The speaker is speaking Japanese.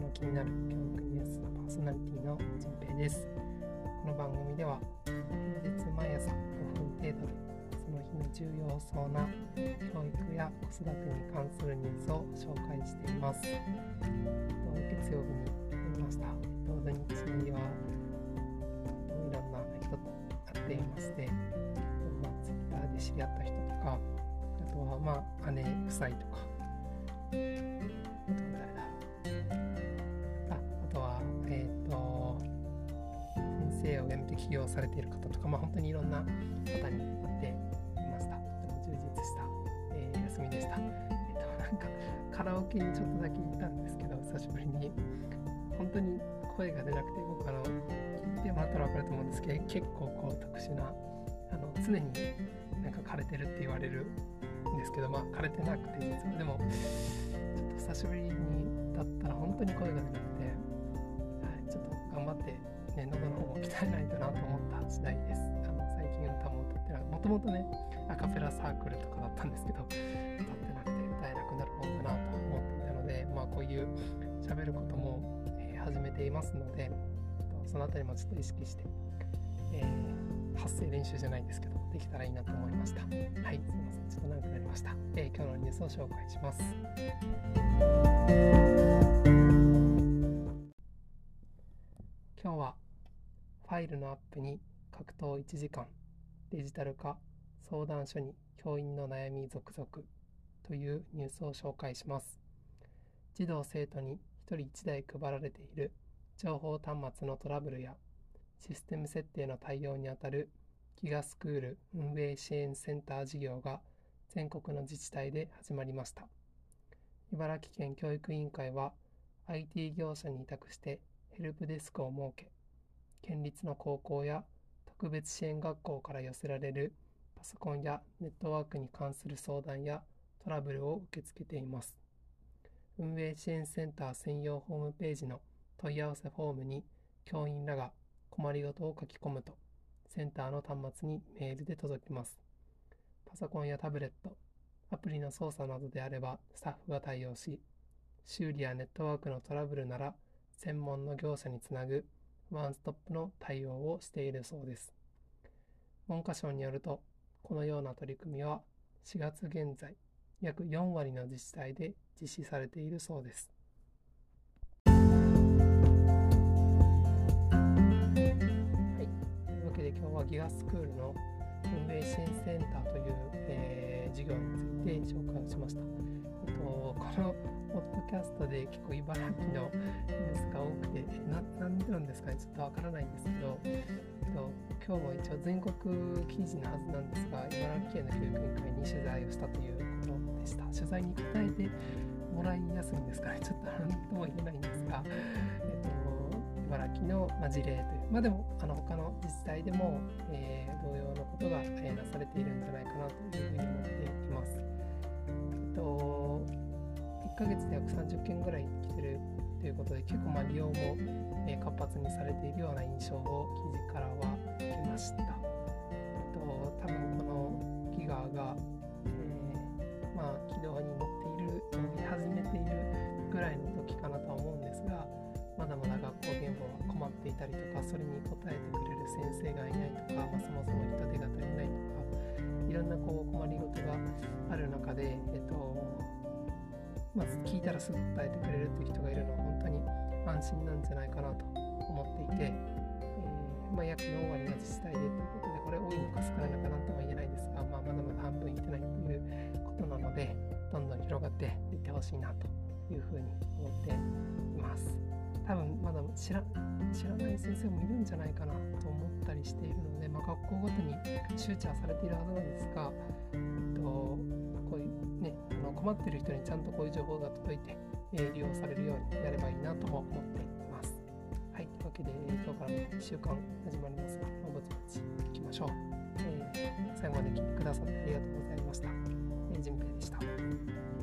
の気になる教育ニュースパーソナリティのじんぺいです。この番組では平日毎朝5分程度でその日の重要そうな教育や子育てに関するニュースを紹介しています。月曜日になりました。土日はいろんな人と会っていましてまあ、ツイッターで知り合った人とかあとはまあ姉夫妻とか生を辞めて起業されている方とかまあ本当にいろんな方に会っていました。とても充実した、えー、休みでした。えっ、ー、となんかカラオケにちょっとだけ行ったんですけど久しぶりに。本当に声が出なくて僕あの聞いてもらったら分かると思うんですけど結構こう特殊なあの常になんか枯れてるって言われるんですけどまあ枯れてなくて実は。でもちょっと久しぶりにだったら本当に声が出なくて、はい、ちょっと頑張ってね喉の方を鍛えないとなと思った時代ですあの最近歌も歌ってないもともとねアカペラサークルとかだったんですけど歌ってなくて歌えなくなる方かなと思っていたのでまあこういう喋ることも、えー、始めていますのでそのあたりもちょっと意識して、えー、発声練習じゃないんですけどできたらいいなと思いました。はい、すみません。ちょっと長くなりました。えー、今日のニュースを紹介します。今日はファイルのアップに格闘1時間デジタル化相談所に教員の悩み続々というニュースを紹介します。児童生徒に1人1台配られている情報端末のトラブルやシステム設定の対応にあたるギガスクール運営支援センター事業が全国の自治体で始まりました。茨城県教育委員会は IT 業者に委託してヘルプデスクを設け、県立の高校や特別支援学校から寄せられるパソコンやネットワークに関する相談やトラブルを受け付けています。運営支援センター専用ホームページの問い合わせフォームに教員らが困りごとを書き込むとセンターの端末にメールで届きます。パソコンやタブレット、アプリの操作などであればスタッフが対応し、修理やネットワークのトラブルなら専門の業者につなぐワンストップの対応をしているそうです。文科省によると、このような取り組みは4月現在、約4割の自治体で実施されているそうです。今日はギガスクールの運営支援センターという、えー、事業について紹介をしました。えっと、このポッドキャストで結構茨城のニュースが多くて、なんでなんですかね、ちょっとわからないんですけど、えっと、今日も一応全国記事のはずなんですが、茨城県の教育委員会に取材をしたということでした。取材に答えてもらいやすいんですかね、ちょっと何とも言えないんですが、えっと、茨城の、事例という、まあ、でもあの他の自治体でも、えー、同様のことが、えー、なされているんじゃないかなというふうに思います。1ヶ月で約30件ぐらい来てるということで結構ま利用も、え活発にされているような印象を記事からは受けました。と、多分このギガが、えー、まあ、軌道に乗たらすぐ答えてくれるっていう人がいるのは本当に安心なんじゃないかなと思っていて、えー、まあ、約4割の自治体でということでこれ多いのか少ないのかなんとも言えないですが、まあ、まだまだ半分いってないということなのでどんどん広がっていってほしいなというふうに思っています。多分まだ知ら知らない先生もいるんじゃないかなと思ったりしているので、まあ、学校ごとに周知はされているはずなんですが、えっと、こういう困ってる人にちゃんとこういう情報が届いて、えー、利用されるようになればいいなとも思っています。はい、というわけで今日から1週間始まりますが、ま、ぼちぼちいきましょう。えー、最後まで聞いてくださってありがとうございました。えー、じんぺいでした。